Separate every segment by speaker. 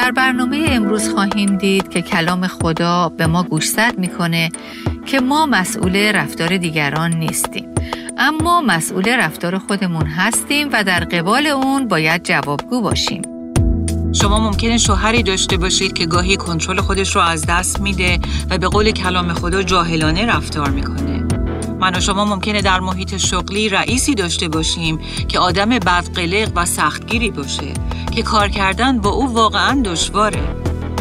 Speaker 1: در برنامه امروز خواهیم دید که کلام خدا به ما گوشزد می‌کنه که ما مسئول رفتار دیگران نیستیم اما مسئول رفتار خودمون هستیم و در قبال اون باید جوابگو باشیم
Speaker 2: شما ممکنه شوهری داشته باشید که گاهی کنترل خودش رو از دست میده و به قول کلام خدا جاهلانه رفتار می‌کنه. من و شما ممکنه در محیط شغلی رئیسی داشته باشیم که آدم بدقلق و سختگیری باشه که کار کردن با او واقعا دشواره.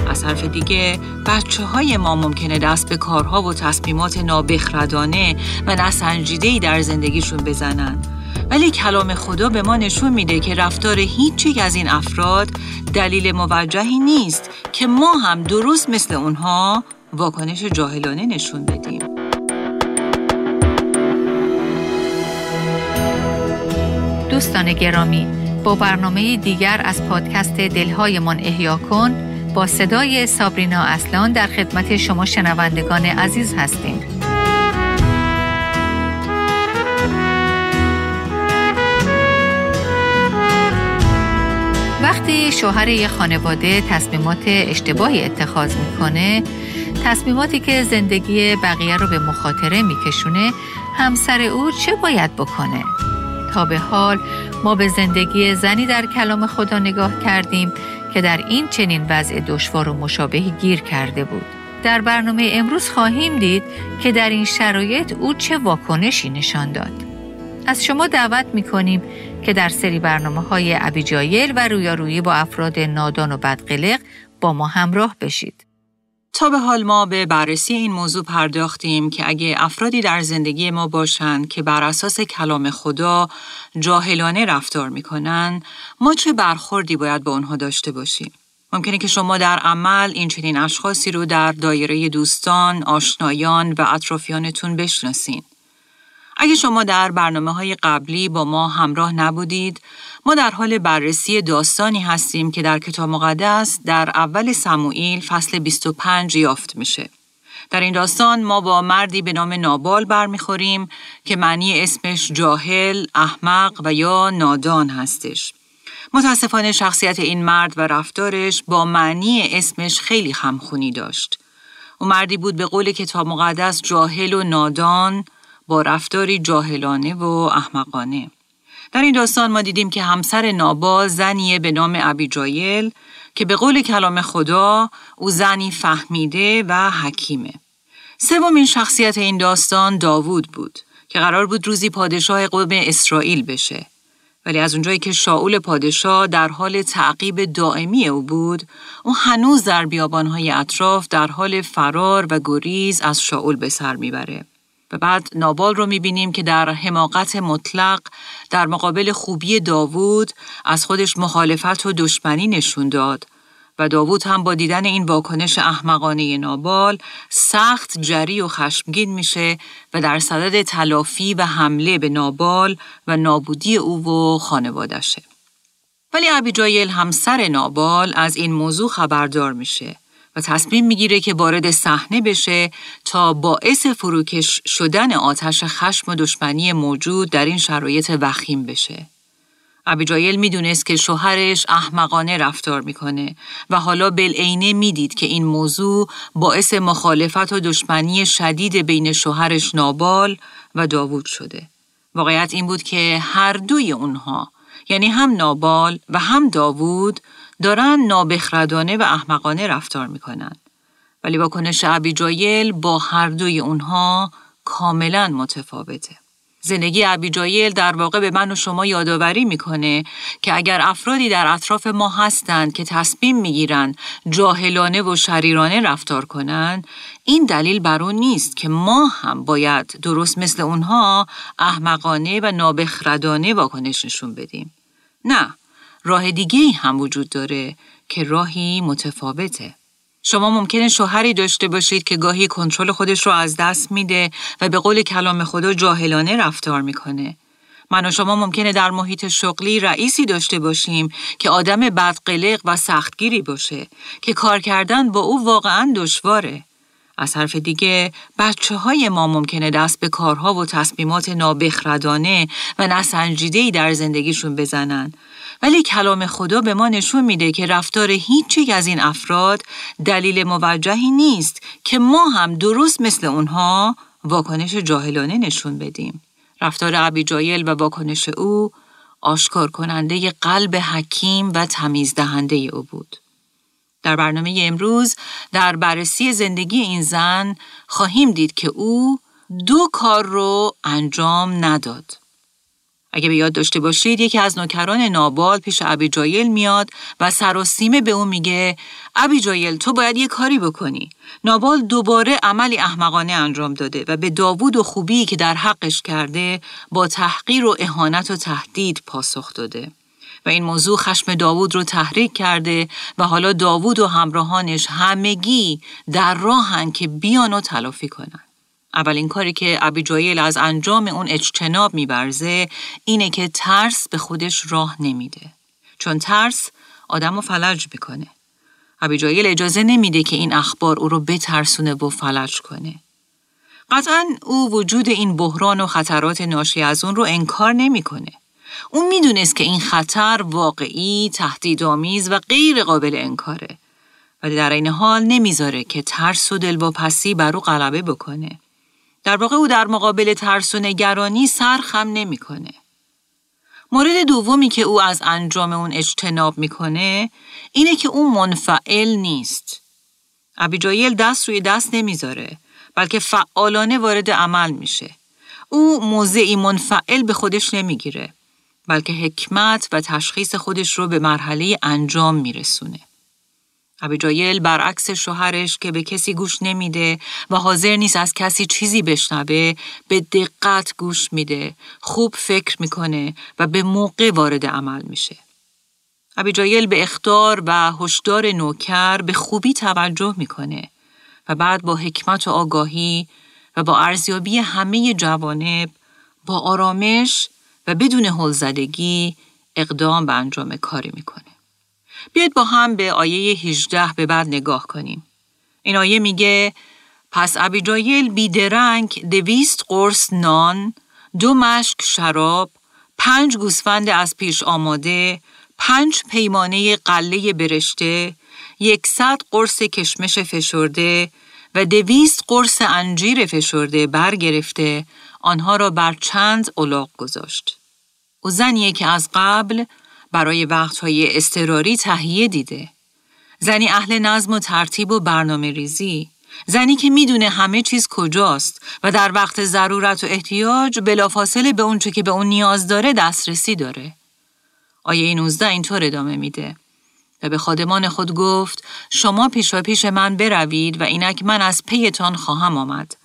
Speaker 2: از حرف دیگه بچه های ما ممکنه دست به کارها و تصمیمات نابخردانه و نسنجیدهی در زندگیشون بزنن ولی کلام خدا به ما نشون میده که رفتار هیچ از این افراد دلیل موجهی نیست که ما هم درست مثل اونها واکنش جاهلانه نشون بدیم.
Speaker 1: دوستان گرامی با برنامه دیگر از پادکست دلهایمان احیا کن با صدای سابرینا اصلان در خدمت شما شنوندگان عزیز هستیم. وقتی شوهر یه خانواده تصمیمات اشتباهی اتخاذ می‌کنه تصمیماتی که زندگی بقیه رو به مخاطره میکشونه همسر او چه باید بکنه؟ تا به حال ما به زندگی زنی در کلام خدا نگاه کردیم که در این چنین وضع دشوار و مشابهی گیر کرده بود. در برنامه امروز خواهیم دید که در این شرایط او چه واکنشی نشان داد. از شما دعوت می کنیم که در سری برنامه های و رویارویی با افراد نادان و بدقلق با ما همراه بشید.
Speaker 2: تا به حال ما به بررسی این موضوع پرداختیم که اگه افرادی در زندگی ما باشند که بر اساس کلام خدا جاهلانه رفتار می‌کنن ما چه برخوردی باید با آنها داشته باشیم ممکنه که شما در عمل این چنین اشخاصی رو در دایره دوستان، آشنایان و اطرافیانتون بشناسین. اگه شما در برنامه های قبلی با ما همراه نبودید، ما در حال بررسی داستانی هستیم که در کتاب مقدس در اول سموئیل فصل 25 یافت میشه. در این داستان ما با مردی به نام نابال برمیخوریم که معنی اسمش جاهل، احمق و یا نادان هستش. متاسفانه شخصیت این مرد و رفتارش با معنی اسمش خیلی خمخونی داشت. او مردی بود به قول کتاب مقدس جاهل و نادان با رفتاری جاهلانه و احمقانه. در این داستان ما دیدیم که همسر نابال زنیه به نام ابیجایل که به قول کلام خدا او زنی فهمیده و حکیمه. سومین شخصیت این داستان داوود بود که قرار بود روزی پادشاه قوم اسرائیل بشه. ولی از اونجایی که شاول پادشاه در حال تعقیب دائمی او بود، او هنوز در بیابانهای اطراف در حال فرار و گریز از شاول به سر می‌بره. و بعد نابال رو می‌بینیم که در حماقت مطلق در مقابل خوبی داوود از خودش مخالفت و دشمنی نشون داد و داوود هم با دیدن این واکنش احمقانه نابال سخت جری و خشمگین میشه و در صدد تلافی و حمله به نابال و نابودی او و خانوادشه. ولی ابیجایل همسر نابال از این موضوع خبردار میشه و تصمیم می‌گیره که وارد صحنه بشه تا باعث فروکش شدن آتش خشم و دشمنی موجود در این شرایط وخیم بشه. ابیجایل می‌دونست که شوهرش احمقانه رفتار می‌کنه و حالا بلعینه می‌دید که این موضوع باعث مخالفت و دشمنی شدید بین شوهرش نابال و داوود شده. واقعیت این بود که هر دوی اونها یعنی هم نابال و هم داوود دارن نابخردانه و احمقانه رفتار می‌کنن. ولی واکنش ابیجایل با هر دوی اونها کاملا متفاوته. زندگی ابیجایل در واقع به من و شما یادآوری می‌کنه که اگر افرادی در اطراف ما هستند که تصمیم می‌گیرند جاهلانه و شریرانه رفتار کنند این دلیل بر اون نیست که ما هم باید درست مثل اونها احمقانه و نابخردانه واکنش نشون بدیم نه راه دیگه هم وجود داره که راهی متفاوته. شما ممکنه شوهری داشته باشید که گاهی کنترل خودش رو از دست میده و به قول کلام خدا جاهلانه رفتار می‌کنه. من و شما ممکنه در محیط شغلی رئیسی داشته باشیم که آدم بدقلق و سختگیری باشه که کار کردن با او واقعا دشواره. از حرف دیگه بچه های ما ممکنه دست به کارها و تصمیمات نابخردانه و نسنجیدهی در زندگیشون بزنن ولی کلام خدا به ما نشون میده که رفتار هیچ از این افراد دلیل موجهی نیست که ما هم درست مثل اونها واکنش جاهلانه نشون بدیم. رفتار ابیجایل و واکنش او آشکار کننده قلب حکیم و تمیز دهنده او بود. در برنامه امروز در بررسی زندگی این زن خواهیم دید که او دو کار رو انجام نداد. اگه به یاد داشته باشید یکی از نوکران نابال پیش ابی میاد و سراسیمه به او میگه ابی تو باید یه کاری بکنی. نابال دوباره عملی احمقانه انجام داده و به داوود و خوبی که در حقش کرده با تحقیر و اهانت و تهدید پاسخ داده. و این موضوع خشم داوود رو تحریک کرده و حالا داوود و همراهانش همگی در راهن که بیان و تلافی کنن. اولین کاری که ابیجایل از انجام اون اجتناب میبرزه اینه که ترس به خودش راه نمیده. چون ترس آدم رو فلج می‌کنه. ابیجایل اجازه نمیده که این اخبار او رو بترسونه و فلج کنه. قطعا او وجود این بحران و خطرات ناشی از اون رو انکار نمی‌کنه. اون می‌دونست که این خطر واقعی، تهدیدآمیز و غیر قابل انکاره. ولی در این حال نمی‌ذاره که ترس و دلواپسی بر او غلبه بکنه. در واقع او در مقابل ترس و نگرانی سرخم نمی‌کنه. مورد دومی که او از انجام اون اجتناب می‌کنه اینه که او منفعل نیست. ابیجایل دست روی دست نمی‌ذاره بلکه فعالانه وارد عمل میشه. او موضعی منفعل به خودش نمی‌گیره بلکه حکمت و تشخیص خودش رو به مرحله انجام میرسونه. ابیجایل برعکس شوهرش که به کسی گوش نمیده و حاضر نیست از کسی چیزی بشنوه به دقت گوش میده خوب فکر می‌کنه و به موقع وارد عمل میشه. ابیجایل به اختار و هشدار نوکر به خوبی توجه می‌کنه و بعد با حکمت و آگاهی و با ارزیابی همه جوانب با آرامش و بدون هلزدگی اقدام به انجام کاری می‌کنه. بیاید با هم به آیه 18 به بعد نگاه کنیم. این آیه میگه پس ابیجایل بیدرنگ دویست قرص نان، دو مشک شراب، پنج گوسفند از پیش آماده، پنج پیمانه قله برشته، یکصد قرص کشمش فشرده و دویست قرص انجیر فشرده برگرفته آنها را بر چند الاغ گذاشت. او زنیه که از قبل برای وقتهای استراری تهیه دیده. زنی اهل نظم و ترتیب و برنامه ریزی. زنی که می‌دونه همه چیز کجاست و در وقت ضرورت و احتیاج بلافاصله به اونچه که به اون نیاز داره دسترسی داره. آیه 19 اینطور ادامه میده. و به خادمان خود گفت شما پیشا پیش من بروید و اینک من از پیتان خواهم آمد.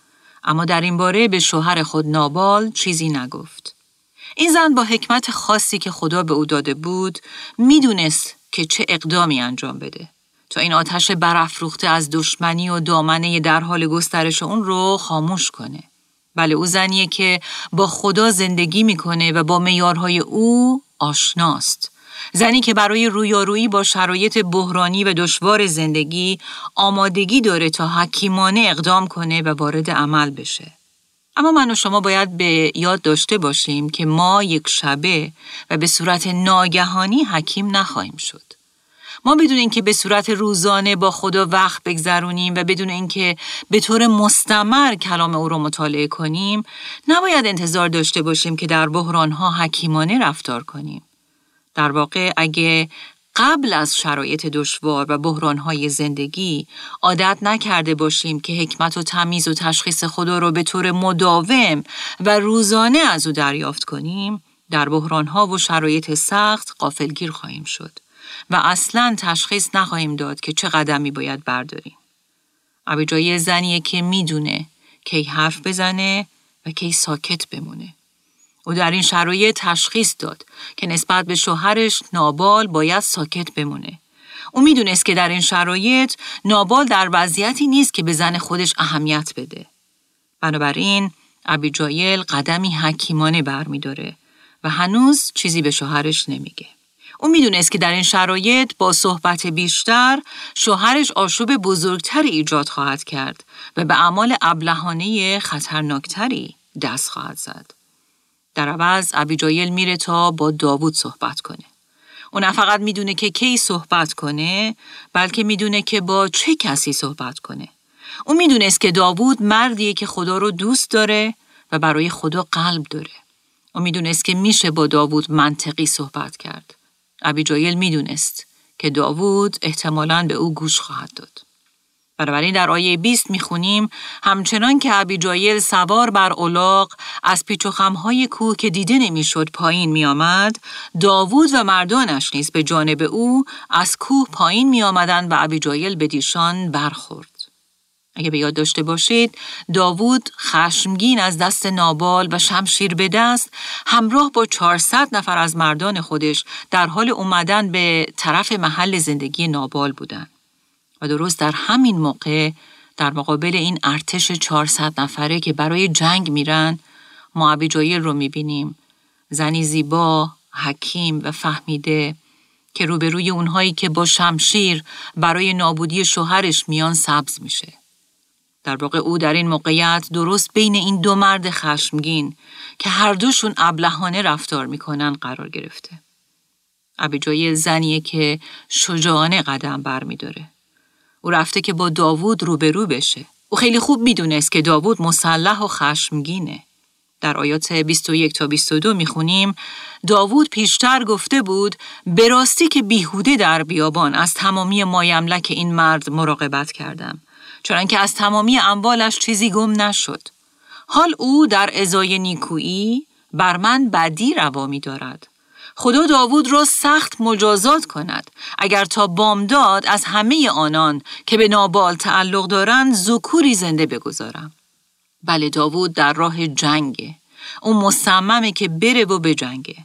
Speaker 2: اما در این باره به شوهر خود نابال چیزی نگفت. این زن با حکمت خاصی که خدا به او داده بود می‌دونست که چه اقدامی انجام بده تا این آتش برافروخته از دشمنی و دامنه در حال گسترش اون رو خاموش کنه. بله او زنیه که با خدا زندگی می‌کنه و با میارهای او آشناست. زنی که برای رویارویی با شرایط بحرانی و دشوار زندگی آمادگی داره تا حکیمانه اقدام کنه و وارد عمل بشه. اما من و شما باید به یاد داشته باشیم که ما یک شبه و به صورت ناگهانی حکیم نخواهیم شد. ما بدون اینکه به صورت روزانه با خدا وقت بگذرونیم و بدون اینکه به طور مستمر کلام او را مطالعه کنیم نباید انتظار داشته باشیم که در بحرانها حکیمانه رفتار کنیم. در واقع اگه قبل از شرایط دشوار و بحرانهای زندگی عادت نکرده باشیم که حکمت و تمیز و تشخیص خدا رو به طور مداوم و روزانه از او دریافت کنیم در بحرانها و شرایط سخت قافلگیر خواهیم شد و اصلا تشخیص نخواهیم داد که چه قدمی باید برداریم. جای زنیه که می‌دونه کی حرف بزنه و کی ساکت بمونه. او در این شرایط تشخیص داد که نسبت به شوهرش نابال باید ساکت بمونه. او می‌دونست که در این شرایط نابال در وضعیتی نیست که به زن خودش اهمیت بده. بنابراین ابیجایل قدمی حکیمانه برمیداره و هنوز چیزی به شوهرش نمیگه. او می‌دونست که در این شرایط با صحبت بیشتر شوهرش آشوب بزرگتری ایجاد خواهد کرد و به اعمال ابلهانه خطرناکتری دست خواهد زد. در عوض ابیجایل میره تا با داوود صحبت کنه. او نه فقط می‌دونه که کی صحبت کنه بلکه می‌دونه که با چه کسی صحبت کنه. او می‌دونست که داوود مردیه که خدا رو دوست داره و برای خدا قلب داره. او می‌دونست که میشه با داوود منطقی صحبت کرد. ابیجایل می‌دونست که داوود احتمالاً به او گوش خواهد داد. بنابراین در آیه 20 می‌خونیم همچنان که ابیجایل سوار بر اولاق از پیچ و خمهای کوه که دیده نمی‌شد پایین میآمد داوود و مردانش نیز به جانب او از کوه پایین میآمدند و ابیجایل به دیشان برخورد اگه به یاد داشته باشید داوود خشمگین از دست نابال و شمشیر به دست همراه با 400 نفر از مردان خودش در حال اومدن به طرف محل زندگی نابال بودند. و درست در همین موقع در مقابل این ارتش 400 نفره که برای جنگ میرن ما ابیجایل رو می‌بینیم زنی زیبا، حکیم و فهمیده که روبروی اونهایی که با شمشیر برای نابودی شوهرش میان سبز میشه. در واقع او در این موقعیت درست بین این دو مرد خشمگین که هر دوشون ابلهانه رفتار می‌کنن قرار گرفته. ابیجایل زنیه که شجاعانه قدم بر میداره. او رفته که با داوود روبرو بشه. او خیلی خوب می‌دونست که داوود مسلح و خشمگینه. در آیات 21 تا 22 می‌خونیم داوود پیشتر گفته بود به راستی که بیهوده در بیابان از تمامی مایملک این مرد مراقبت کردم چون که از تمامی اموالش چیزی گم نشد حال او در ازای نیکویی بر من بدی روا می دارد خدا داوود را سخت مجازات کند. اگر تا بامداد از همه آنان که به نابال تعلق دارند زکوری زنده بگذارم. بله داوود در راه جنگه. او مصممه که بره و بجنگه.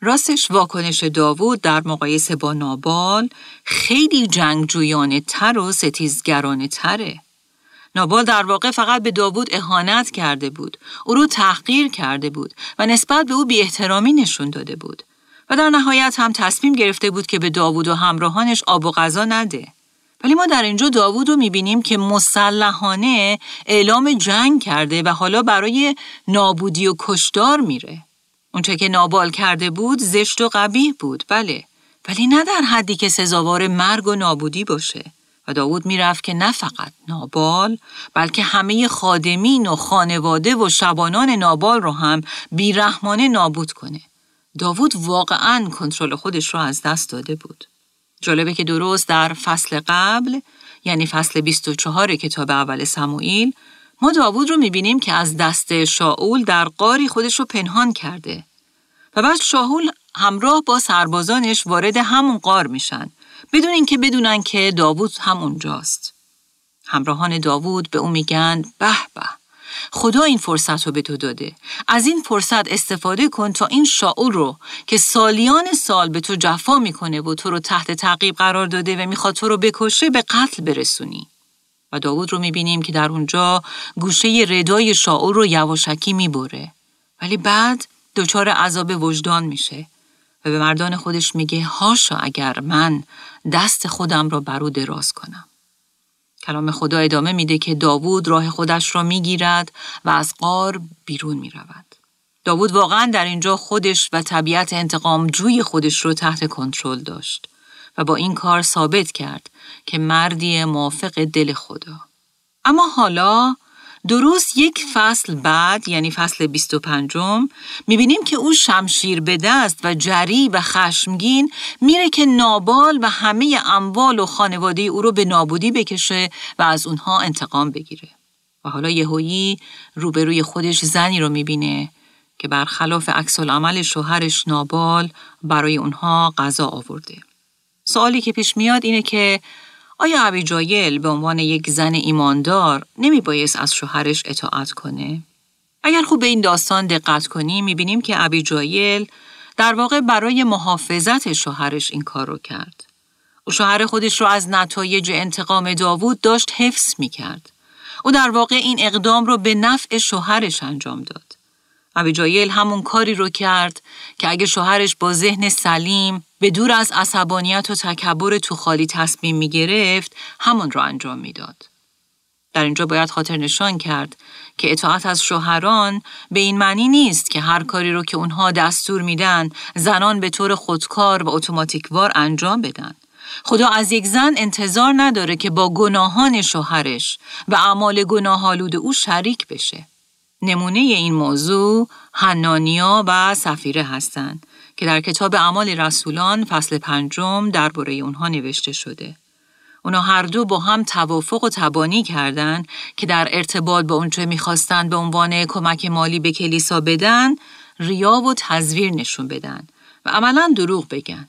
Speaker 2: راستش واکنش داوود در مقایسه با نابال خیلی جنگجویانه تر و ستیزگرانه تره. نابال در واقع فقط به داوود اهانت کرده بود. او رو تحقیر کرده بود و نسبت به او بی احترامی نشون داده بود. و در نهایت هم تصمیم گرفته بود که به داوود و همراهانش آب و غذا نده. ولی ما در اینجا داوود رو می‌بینیم که مسلحانه اعلام جنگ کرده و حالا برای نابودی و کشدار میره. اونچه که نابال کرده بود زشت و قبیه بود بله ولی نه در حدی که سزاوار مرگ و نابودی باشه و داود می‌رفت که نه فقط نابال بلکه همه خادمین و خانواده و شبانان نابال رو هم بیرحمانه نابود کنه. داوود واقعا کنترل خودش رو از دست داده بود. جالبه که درست در فصل قبل یعنی فصل 24 کتاب اول سموئیل ما داوود رو می‌بینیم که از دست شاول در قاری خودش رو پنهان کرده. و بعد شاول همراه با سربازانش وارد همون قار میشن. بدون اینکه بدونن که داوود هم اونجاست. همراهان داوود به او میگن به به خدا این فرصت رو به تو داده. از این فرصت استفاده کن تا این شاول رو که سالیان سال به تو جفا می‌کنه و تو رو تحت تعقیب قرار داده و می‌خواد تو رو بکشه به قتل برسونی. و داوود رو می‌بینیم که در اونجا گوشه ردای شاول رو یواشکی می‌بره. ولی بعد دچار عذاب وجدان میشه و به مردان خودش میگه هاشا اگر من دست خودم را بر او دراز کنم. کلام خدا ادامه میده که داوود راه خودش را می‌گیرد و از قار بیرون می‌رود. داوود واقعا در اینجا خودش و طبیعت انتقام جوی خودش رو تحت کنترل داشت و با این کار ثابت کرد که مردی موافق دل خدا. اما حالا درست یک فصل بعد یعنی فصل 25 می‌بینیم که او شمشیر به دست و جری و خشمگین میره که نابال و همه اموال و خانواده او رو به نابودی بکشه و از اونها انتقام بگیره. و حالا یهویی روبروی خودش زنی رو می‌بینه که برخلاف عکس عمل شوهرش نابال برای اونها غذا آورده. سوالی که پیش میاد اینه که آیا ابیجایل به عنوان یک زن ایماندار نمی بایست از شوهرش اطاعت کنه؟ اگر خوب به این داستان دقت کنیم می‌بینیم که ابیجایل در واقع برای محافظت شوهرش این کار رو کرد. او شوهر خودش رو از نتایج انتقام داوود داشت حفظ می کرد. او در واقع این اقدام رو به نفع شوهرش انجام داد. ابیجایل همون کاری رو کرد که اگه شوهرش با ذهن سلیم به دور از عصبانیت و تکبر تو خالی تصمیم می گرفت همون رو انجام می‌داد. در اینجا باید خاطر نشان کرد که اطاعت از شوهران به این معنی نیست که هر کاری رو که اونها دستور میدن زنان به طور خودکار و اتوماتیکوار انجام بدن. خدا از یک زن انتظار نداره که با گناهان شوهرش و اعمال گناهالود او شریک بشه. نمونه این موضوع حنانیا و سفیره هستند که در کتاب اعمال رسولان فصل پنجم درباره اونها نوشته شده. اونا هر دو با هم توافق و تبانی کردند که در ارتباط با اونچه می‌خواستند به عنوان کمک مالی به کلیسا بدن، ریا و تزویر نشون بدن و عملا دروغ بگن.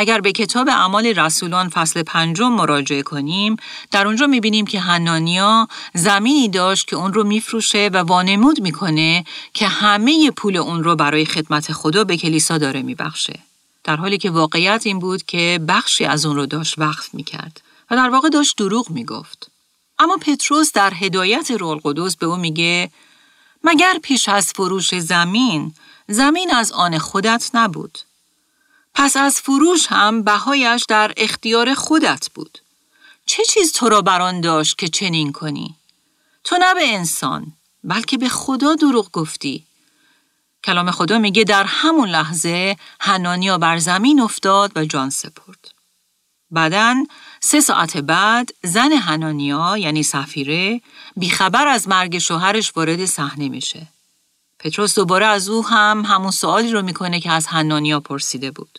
Speaker 2: اگر به کتاب اعمال رسولان فصل پنجم مراجعه کنیم، در اونجا می‌بینیم که هنانیا زمینی داشت که اون رو میفروشه و وانمود می‌کنه که همه پول اون رو برای خدمت خدا به کلیسا داره میبخشه. در حالی که واقعیت این بود که بخشی از اون رو داشت وقف می‌کرد و در واقع داشت دروغ می‌گفت. اما پتروس در هدایت رول قدوس به او میگه مگر پیش از فروش زمین، زمین از آن خودت نبود. پس از فروش هم بهایش در اختیار خودت بود. چه چیز تو را بران داشت که چنین کنی؟ تو نه به انسان بلکه به خدا دروغ گفتی. کلام خدا میگه در همون لحظه هنانیا بر زمین افتاد و جان سپرد. بعدا سه ساعت بعد زن هنانیا یعنی سفیره بیخبر از مرگ شوهرش وارد صحنه میشه. پتروس دوباره از او هم همون سوالی رو می‌کنه که از هنانیا پرسیده بود.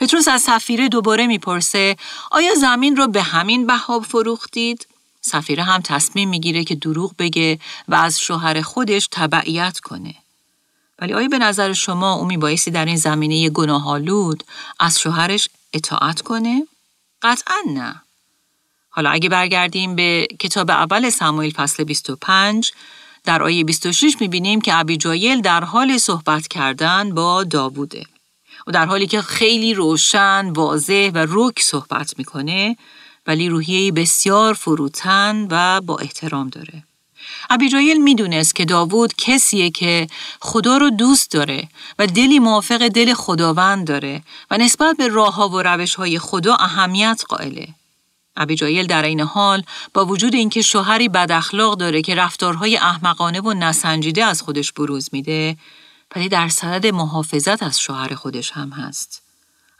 Speaker 2: پتروس از سفیره دوباره می‌پرسه آیا زمین رو به همین بها فروختید؟ سفیره هم تصمیم می‌گیره که دروغ بگه و از شوهر خودش تبعیت کنه. ولی آیا به نظر شما او میبایستی در این زمینه گناهالود از شوهرش اطاعت کنه؟ قطعا نه. حالا اگه برگردیم به کتاب اول سمایل فصل 25 در آیه 26 می‌بینیم که ابیجایل در حال صحبت کردن با داووده. و در حالی که خیلی روشن، واضح و رک صحبت می‌کنه ولی روحیه بسیار فروتن و با احترام داره. ابیجایل می‌دونست که داوود کسیه که خدا رو دوست داره و دلی موافق دل خداوند داره و نسبت به راه ها و روش های خدا اهمیت قائله. ابیجایل در این حال با وجود اینکه شوهری بد اخلاق داره که رفتارهای احمقانه و نسنجیده از خودش بروز میده ولی در صدد محافظت از شوهر خودش هم هست.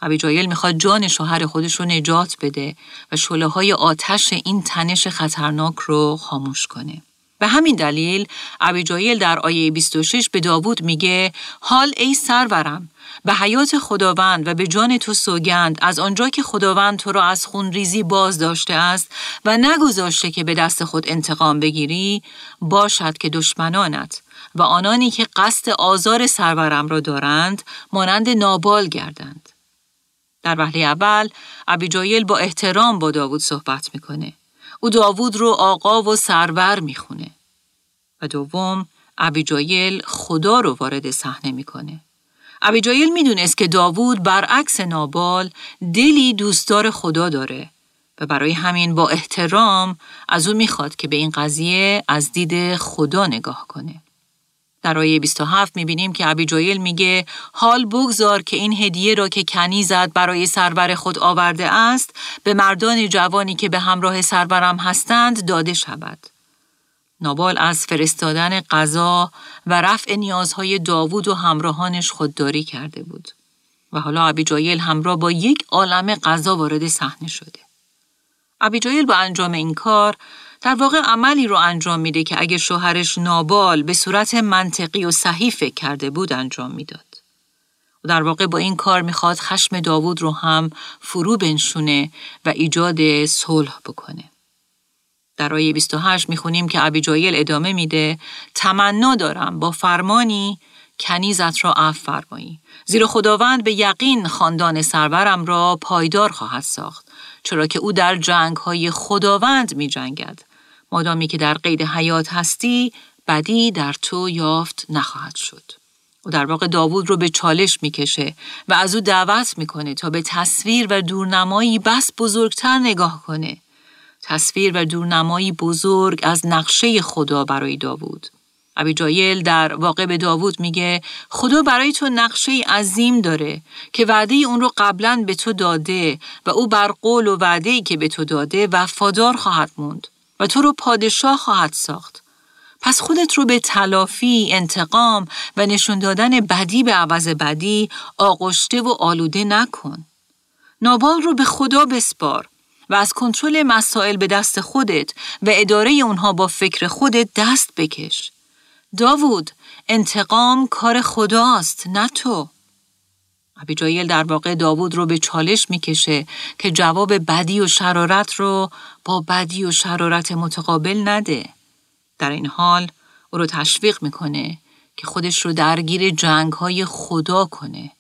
Speaker 2: ابیجایل می‌خواد جان شوهر خودش رو نجات بده و شله های آتش این تنش خطرناک رو خاموش کنه. به همین دلیل ابیجایل در آیه 26 به داوود میگه حال ای سرورم به حیات خداوند و به جان تو سوگند از آنجا که خداوند تو را از خون ریزی باز داشته است و نگذاشته که به دست خود انتقام بگیری باشد که دشمنانت و آنانی که قصد آزار سرورم را دارند مانند نابال گردند. در وحله اول ابیجایل با احترام با داوود صحبت می‌کنه. او داوود رو آقا و سرور می‌خونه. و دوم ابیجایل خدا رو وارد صحنه می‌کنه. ابیجایل می‌دونست که داوود برعکس نابال دلی دوستدار خدا داره و برای همین با احترام از او می‌خواد که به این قضیه از دید خدا نگاه کنه. در آیه 27 می‌بینیم که ابیجایل میگه حال بگذار که این هدیه را که کنیزت برای سرور خود آورده است به مردان جوانی که به همراه سرورم هستند داده شود. نابال از فرستادن غذا و رفع نیازهای داوود و همراهانش خودداری کرده بود و حالا ابیجایل همراه با یک عالم غذا وارد صحنه شده. ابیجایل با انجام این کار در واقع عملی رو انجام میده که اگه شوهرش نابال به صورت منطقی و صحیح فکر کرده بود انجام می‌داد. و در واقع با این کار می‌خواد خشم داوود رو هم فرو بنشونه و ایجاد صلح بکنه. در آیه 28 می‌خونیم که ابیجایل ادامه میده تمنا دارم با فرمانی کنیزت را عفو فرمایی زیرا خداوند به یقین خاندان سرورم را پایدار خواهد ساخت چرا که او در جنگ های خداوند می جنگد مادامی که در قید حیات هستی بدی در تو یافت نخواهد شد. او در واقع داوود رو به چالش می‌کشه و از او دعوت می‌کنه تا به تصویر و دورنمایی بس بزرگتر نگاه کنه. تصویر و دورنمایی بزرگ از نقشه خدا برای داوود. ابی جایل در واقع به داوود میگه خدا برای تو نقشه عظیم داره که وعده اون رو قبلا به تو داده و او بر قول و وعده که به تو داده وفادار خواهد موند و تو رو پادشاه خواهد ساخت. پس خودت رو به تلافی، انتقام و نشون دادن بدی به عوض بدی آغشته و آلوده نکن. نابال رو به خدا بسپار و از کنترل مسائل به دست خودت و اداره اونها با فکر خودت دست بکش. داوود، انتقام کار خداست نه تو. ابیجایل در واقع داوود رو به چالش می‌کشه که جواب بدی و شرارت رو با بدی و شرارت متقابل نده. در این حال او رو تشویق می‌کنه که خودش رو درگیر جنگ های خدا کنه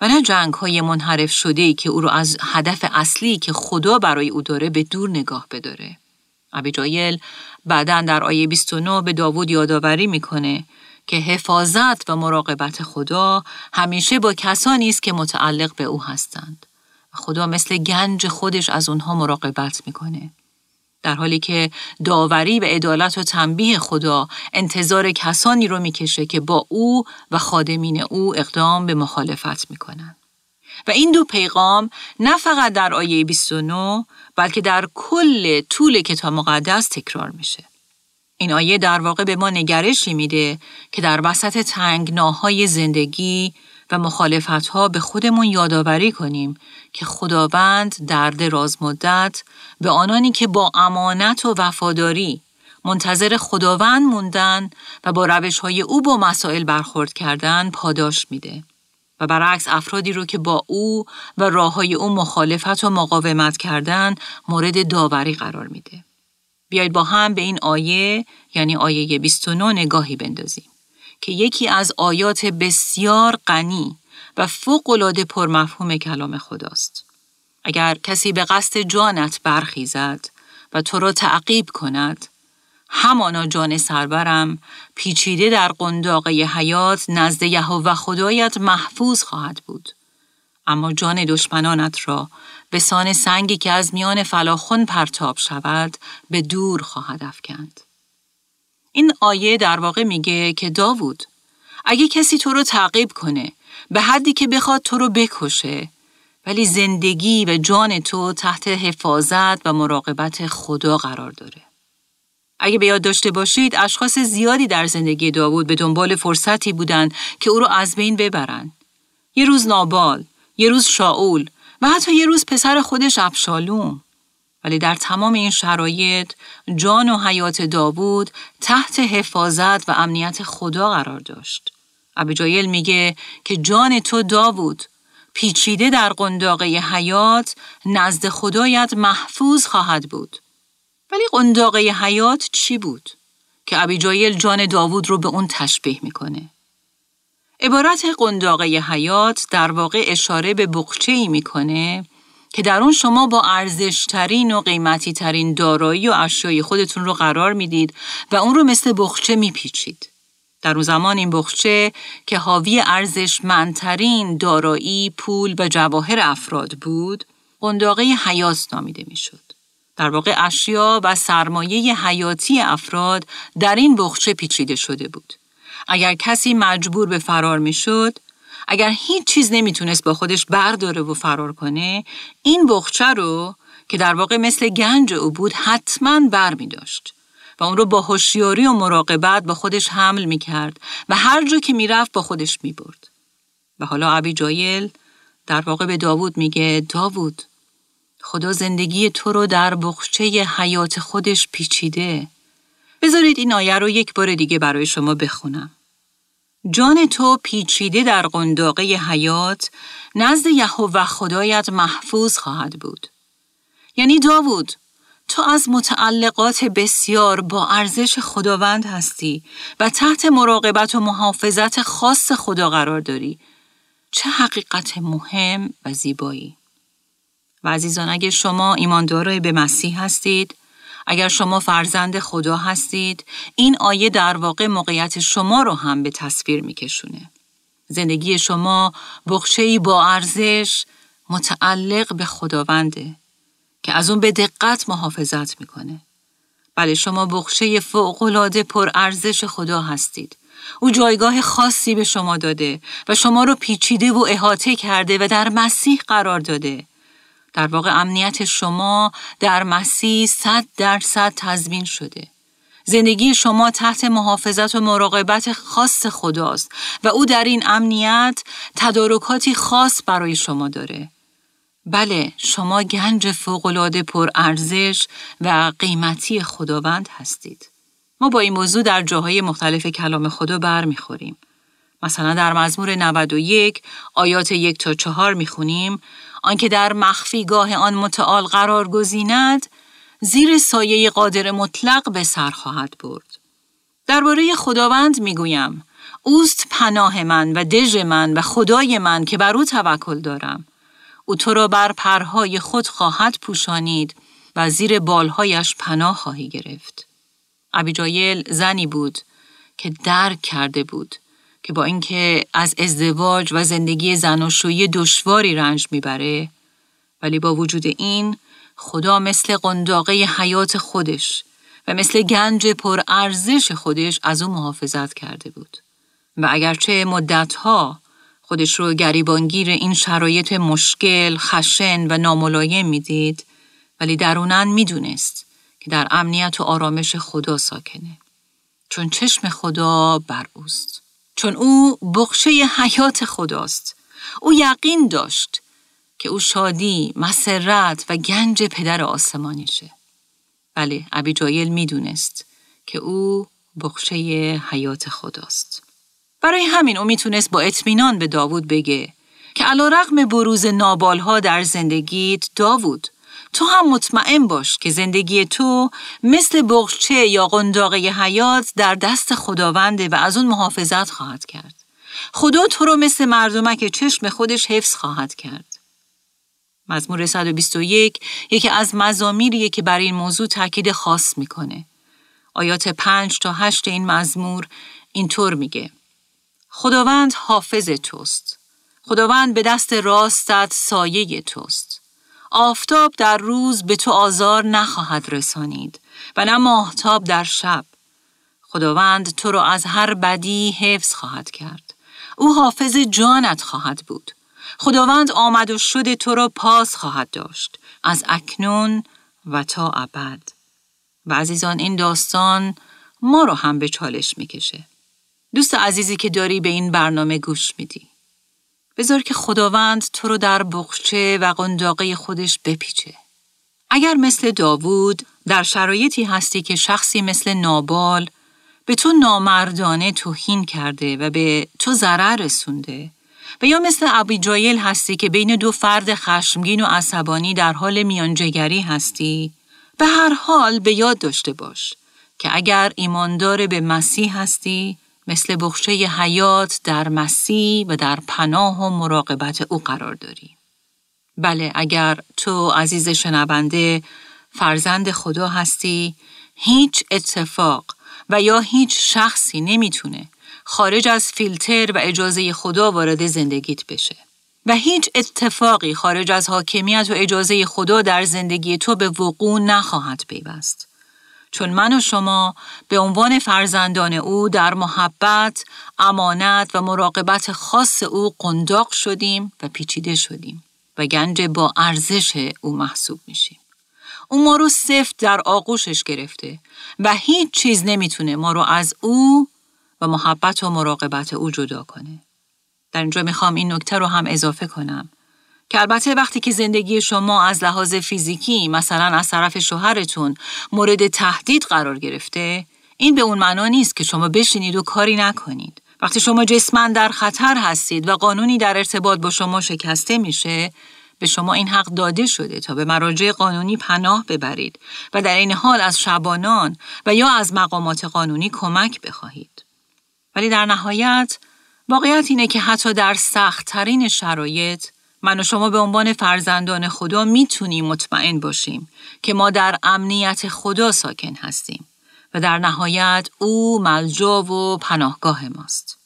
Speaker 2: و نه جنگ های منحرف شده که او رو از هدف اصلی که خدا برای او داره به دور نگاه بداره. ابیجایل بعدا در آیه 29 به داوود یادآوری می‌کنه که حفاظت و مراقبت خدا همیشه با کسانی است که متعلق به او هستند. خدا مثل گنج خودش از اونها مراقبت می‌کنه. در حالی که داوری و عدالت و تنبیه خدا انتظار کسانی رو می‌کشه که با او و خادمین او اقدام به مخالفت می‌کنن. و این دو پیغام نه فقط در آیه 29 بلکه در کل طول کتاب مقدس تکرار میشه. این آیه در واقع به ما نگرشی میده که در وسط تنگناهای زندگی و مخالفت ها به خودمون یادآوری کنیم که خداوند در دراز مدت به آنانی که با امانت و وفاداری منتظر خداوند موندن و با روش های او با مسائل برخورد کردن پاداش میده. و برعکس افرادی رو که با او و راه های او مخالفت و مقاومت کردن مورد داوری قرار میده. بیایید با هم به این آیه یعنی آیه 29 نگاهی بندازیم که یکی از آیات بسیار غنی و فوق‌العاده پرمفهوم کلام خداست. اگر کسی به قصد جانت برخیزد و تو را تعقیب کند همانا جان سربرم پیچیده در قنداقه حیات نزد یهوه خدایت محفوظ خواهد بود. اما جان دشمنانت را به سان سنگی که از میان فلاخون پرتاب شود به دور خواهد افکند. این آیه در واقع میگه که داوود اگه کسی تو رو تعقیب کنه به حدی که بخواد تو رو بکشه ولی زندگی و جان تو تحت حفاظت و مراقبت خدا قرار داره. اگه به یاد داشته باشید اشخاص زیادی در زندگی داوود به دنبال فرصتی بودند که او رو از بین ببرند. یه روز نابال، یه روز شاول و حتی یه روز پسر خودش ابشالوم. ولی در تمام این شرایط جان و حیات داوود تحت حفاظت و امنیت خدا قرار داشت. ابیجایل میگه که جان تو داوود پیچیده در قنداقه حیات نزد خدایت محفوظ خواهد بود. ولی قنداقه حیات چی بود؟ که ابیجایل جان داوود رو به اون تشبیه می‌کنه. عبارت قنداقه حیات در واقع اشاره به بخچه ای می‌کنه که در اون شما با ارزشترین و قیمتی ترین دارایی و اشیای خودتون رو قرار می‌دید و اون رو مثل بخچه میپیچید. در اون زمان این بخچه که حاوی ارزشمندترین دارایی، پول و جواهر افراد بود، قنداقه حیات نامیده می‌شد. در واقع اشیا و سرمایه حیاتی افراد در این بخچه پیچیده شده بود. اگر کسی مجبور به فرار می‌شد، اگر هیچ چیز نمی‌تونست با خودش برداره و فرار کنه، این بخچه رو که در واقع مثل گنج او بود حتما بر می داشت و اون رو با هوشیاری و مراقبت با خودش حمل می کرد و هر جا که می‌رفت با خودش می برد. و حالا ابی جایل در واقع به داوود میگه داوود خدا زندگی تو رو در بخچه حیات خودش پیچیده. بذارید این آیه رو یک بار دیگه برای شما بخونم. جان تو پیچیده در قنداقه حیات نزد یهوه خدایت محفوظ خواهد بود. یعنی داوود تو از متعلقات بسیار با ارزش خداوند هستی و تحت مراقبت و محافظت خاص خدا قرار داری. چه حقیقت مهم و زیبایی. و عزیزان اگر شما ایماندارای به مسیح هستید، اگر شما فرزند خدا هستید، این آیه در واقع موقعیت شما رو هم به تصویر میکشونه. زندگی شما بخشهی با ارزش متعلق به خداونده که از اون به دقت محافظت می‌کنه. بله شما بخشه پر ارزش خدا هستید. او جایگاه خاصی به شما داده و شما رو پیچیده و احاطه کرده و در مسیح قرار داده. در واقع امنیت شما در مسیح صد درصد تضمین شده. زندگی شما تحت محافظت و مراقبت خاص خداست و او در این امنیت تدارکاتی خاص برای شما داره. بله شما گنج فوقالعاده پر ارزش و قیمتی خداوند هستید. ما با این موضوع در جاهای مختلف کلام خدا بر می‌خوریم. مثلا در مزمور 91 آیات یک تا چهار می‌خونیم آنکه در مخفی گاه آن متعال قرار گزیند زیر سایه قادر مطلق به سر خواهد برد. درباره خداوند می‌گویم اوست پناه من و دژ من و خدای من که بر او توکل دارم. او تو را بر پرهای خود خواهد پوشانید و زیر بالهایش پناه خواهی گرفت. ابیجایل زنی بود که درک کرده بود که با اینکه از ازدواج و زندگی زناشویی دشواری رنج می‌بره ولی با وجود این خدا مثل قنداقه حیات خودش و مثل گنج پر ارزش خودش از او محافظت کرده بود. و اگرچه مدتها خودش رو گریبانگیر این شرایط مشکل، خشن و ناملایم می‌دید ولی درونن می‌دونست که در امنیت و آرامش خدا ساکنه. چون چشم خدا بر اوست. چون او بخشه حیات خداست. او یقین داشت که او شادی، مسرت و گنج پدر آسمانیشه. بله، ابی جایل می‌دونست که او بخشه حیات خداست. برای همین او می‌تونست با اطمینان به داوود بگه که علا رقم بروز نابالها در زندگیت داوود تو هم مطمئن باش که زندگی تو مثل بغچه یا قنداقه حیات در دست خداونده و از اون محافظت خواهد کرد. خدا تو رو مثل مردمک چشم خودش حفظ خواهد کرد. مزمور 121 یکی از مزامیریه که برای این موضوع تاکید خاص می‌کنه. آیات 5 تا 8 این مزمور اینطور میگه خداوند حافظ توست. خداوند به دست راستت سایه توست. آفتاب در روز به تو آزار نخواهد رسانید و نه ماهتاب در شب. خداوند تو را از هر بدی حفظ خواهد کرد. او حافظ جانت خواهد بود. خداوند آمد و شد تو را پاس خواهد داشت از اکنون و تا ابد. و عزیزان این داستان ما رو هم به چالش می‌کشه. دوست عزیزی که داری به این برنامه گوش میدی. بذار که خداوند تو رو در بخچه و قنداقه خودش بپیچه. اگر مثل داوود در شرایطی هستی که شخصی مثل نابال به تو نامردانه توهین کرده و به تو ضرر رسونده و یا مثل ابی هستی که بین دو فرد خشمگین و عصبانی در حال میانجگری هستی به هر حال به یاد داشته باش که اگر ایماندار به مسیح هستی مثل بخشه حیات در مسیح و در پناه و مراقبت او قرار داری. بله اگر تو عزیز شنونده فرزند خدا هستی هیچ اتفاق و یا هیچ شخصی نمی‌تونه خارج از فیلتر و اجازه خدا وارد زندگیت بشه. و هیچ اتفاقی خارج از حاکمیت و اجازه خدا در زندگی تو به وقوع نخواهد پیوست. چون من و شما به عنوان فرزندان او در محبت، امانت و مراقبت خاص او قنداق شدیم و پیچیده شدیم و گنج با ارزش او محسوب میشیم. او ما رو سفت در آغوشش گرفته و هیچ چیز نمی‌تونه ما رو از او و محبت و مراقبت او جدا کنه. در اینجا می‌خوام این نکته رو هم اضافه کنم که البته وقتی که زندگی شما از لحاظ فیزیکی مثلا از طرف شوهرتون مورد تهدید قرار گرفته این به اون معنا نیست که شما بشینید و کاری نکنید. وقتی شما جسمن در خطر هستید و قانونی در ارتباط با شما شکسته میشه به شما این حق داده شده تا به مراجع قانونی پناه ببرید و در این حال از شبانان و یا از مقامات قانونی کمک بخواهید. ولی در نهایت واقعیت اینه که حتی در سختترین شرایط من و شما به عنوان فرزندان خدا می‌تونیم مطمئن باشیم که ما در امنیت خدا ساکن هستیم و در نهایت او ملجا و پناهگاه ماست.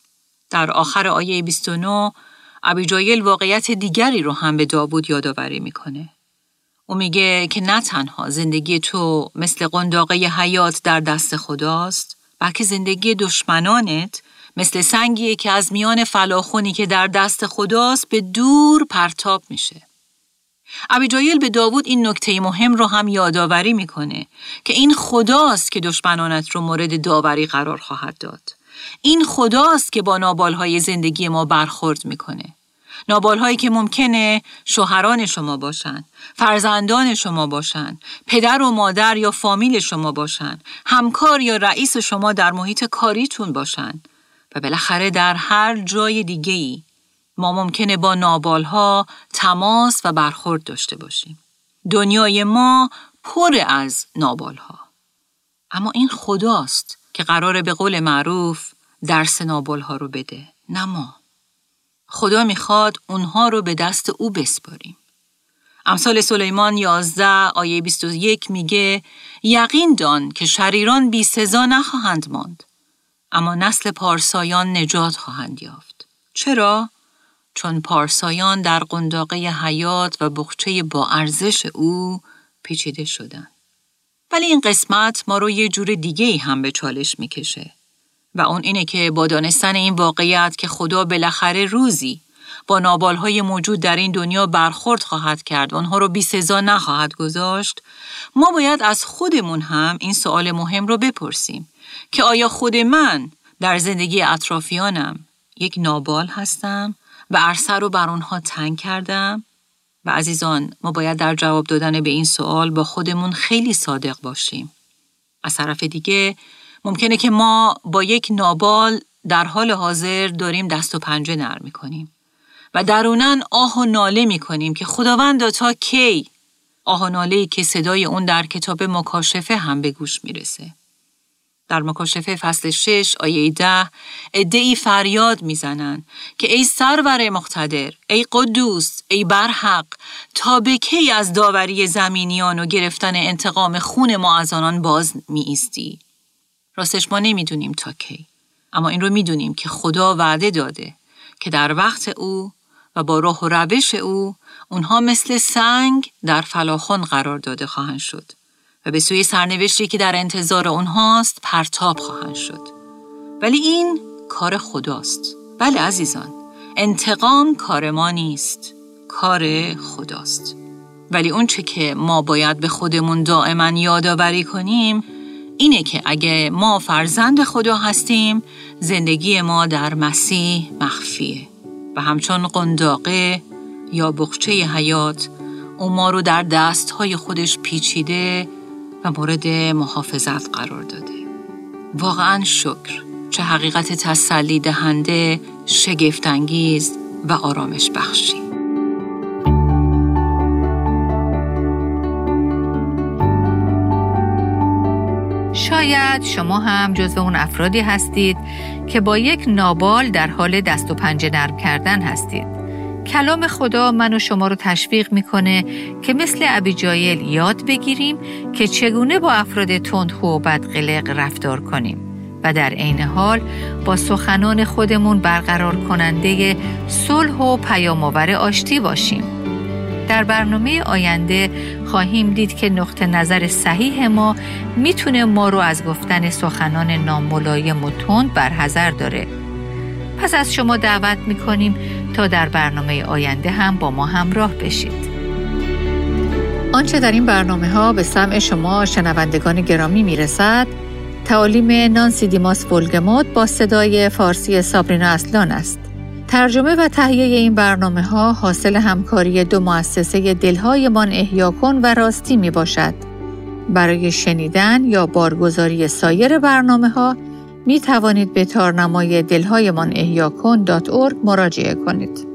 Speaker 2: در آخر آیه 29 ابی جایل واقعیت دیگری رو هم به داوود یادآوری می‌کنه. او میگه که نه تنها زندگی تو مثل قنداقه حیات در دست خداست بلکه زندگی دشمنانت مثل سنگیه که از میان فلاخونی که در دست خداست به دور پرتاب میشه. ابی به داوود این نکته مهم رو هم یادآوری می‌کنه که این خداست که دشمنانت رو مورد داوری قرار خواهد داد. این خداست که با نابالهای زندگی ما برخورد می‌کنه. نابالهایی که ممکنه شوهران شما باشن، فرزندان شما باشن، پدر و مادر یا فامیل شما باشن، همکار یا رئیس شما در محیط کاریتون باشن و بالاخره در هر جای دیگه ای ما ممکنه با نابالها تماس و برخورد داشته باشیم. دنیای ما پر از نابالها. اما این خداست که قراره به قول معروف درس نابالها رو بده نه ما. خدا می‌خواد اونها رو به دست او بسپاریم. امثال سلیمان 11 آیه 21 میگه یقین دان که شریران بی سزا نخواهند ماند اما نسل پارسایان نجات خواهند یافت. چرا؟ چون پارسایان در قنداقه حیات و بخچه با ارزش او پیچیده شدن. ولی این قسمت ما رو یه جور دیگه هم به چالش می‌کشه. و اون اینه که با دانستن این واقعیت که خدا بالاخره روزی با نابالهای موجود در این دنیا برخورد خواهد کرد و آنها رو بی سزا نخواهد گذاشت ما باید از خودمون هم این سوال مهم رو بپرسیم که آیا خود من در زندگی اطرافیانم یک نابال هستم و عرصه رو بر آنها تنگ کردم؟ و عزیزان ما باید در جواب دادن به این سوال با خودمون خیلی صادق باشیم. از طرف دیگه ممکنه که ما با یک نابال در حال حاضر داریم دست و پنجه نرم می‌کنیم و درونن آه و ناله می‌کنیم که خداوند تا کی؟ آه و ناله که صدای اون در کتاب مکاشفه هم به گوش می‌رسه. در مکاشفه فصل 6 آیه 10 ادعی فریاد می‌زنن که ای سرور مقتدر ای قدوس ای برحق تا به کی از داوری زمینیان و گرفتن انتقام خون ما از آنان باز می ایستی راستش ما نمی‌دونیم تا کی. اما این رو می‌دونیم که خدا وعده داده که در وقت او و با راه و روش او اونها مثل سنگ در فلاخون قرار داده خواهند شد و به سوی سرنوشتی که در انتظار اونهاست پرتاب خواهند شد. ولی این کار خداست. بله عزیزان، انتقام کار ما نیست. کار خداست. ولی اون چه که ما باید به خودمون دائما یادآوری کنیم اینه که اگه ما فرزند خدا هستیم زندگی ما در مسیح مخفیه و همچون قنداقه یا بخچه حیات او ما رو در دستهای خودش پیچیده مورد محافظت قرار داده. واقعا شکر. چه حقیقت تسلی دهنده شگفتانگیز و آرامش بخشی.
Speaker 1: شاید شما هم جزو اون افرادی هستید که با یک نابال در حال دست و پنجه نرم کردن هستید. کلام خدا من و شما رو تشویق می‌کنه که مثل ابیجایل یاد بگیریم که چگونه با افراد تندخو و بدقلق رفتار کنیم و در عین حال با سخنان خودمون برقرار کننده صلح و پیامآور آشتی باشیم. در برنامه آینده خواهیم دید که نقطه نظر صحیح ما می‌تونه ما رو از گفتن سخنان ناملایم و تند برحضر داره. پس از شما دعوت می‌کنیم تا در برنامه آینده هم با ما همراه بشید. آنچه در این برنامه ها به سمع شما شنوندگان گرامی می‌رسد تعالیم نانسی دیماس فولگموت با صدای فارسی سابرینا اصلان است. ترجمه و تهیه این برنامه ها حاصل همکاری دو مؤسسه دلهایمان احیا کن و راستی می باشد. برای شنیدن یا بارگزاری سایر برنامه ها می توانید به تارنمای دلهایمان احیا کن مراجعه کنید.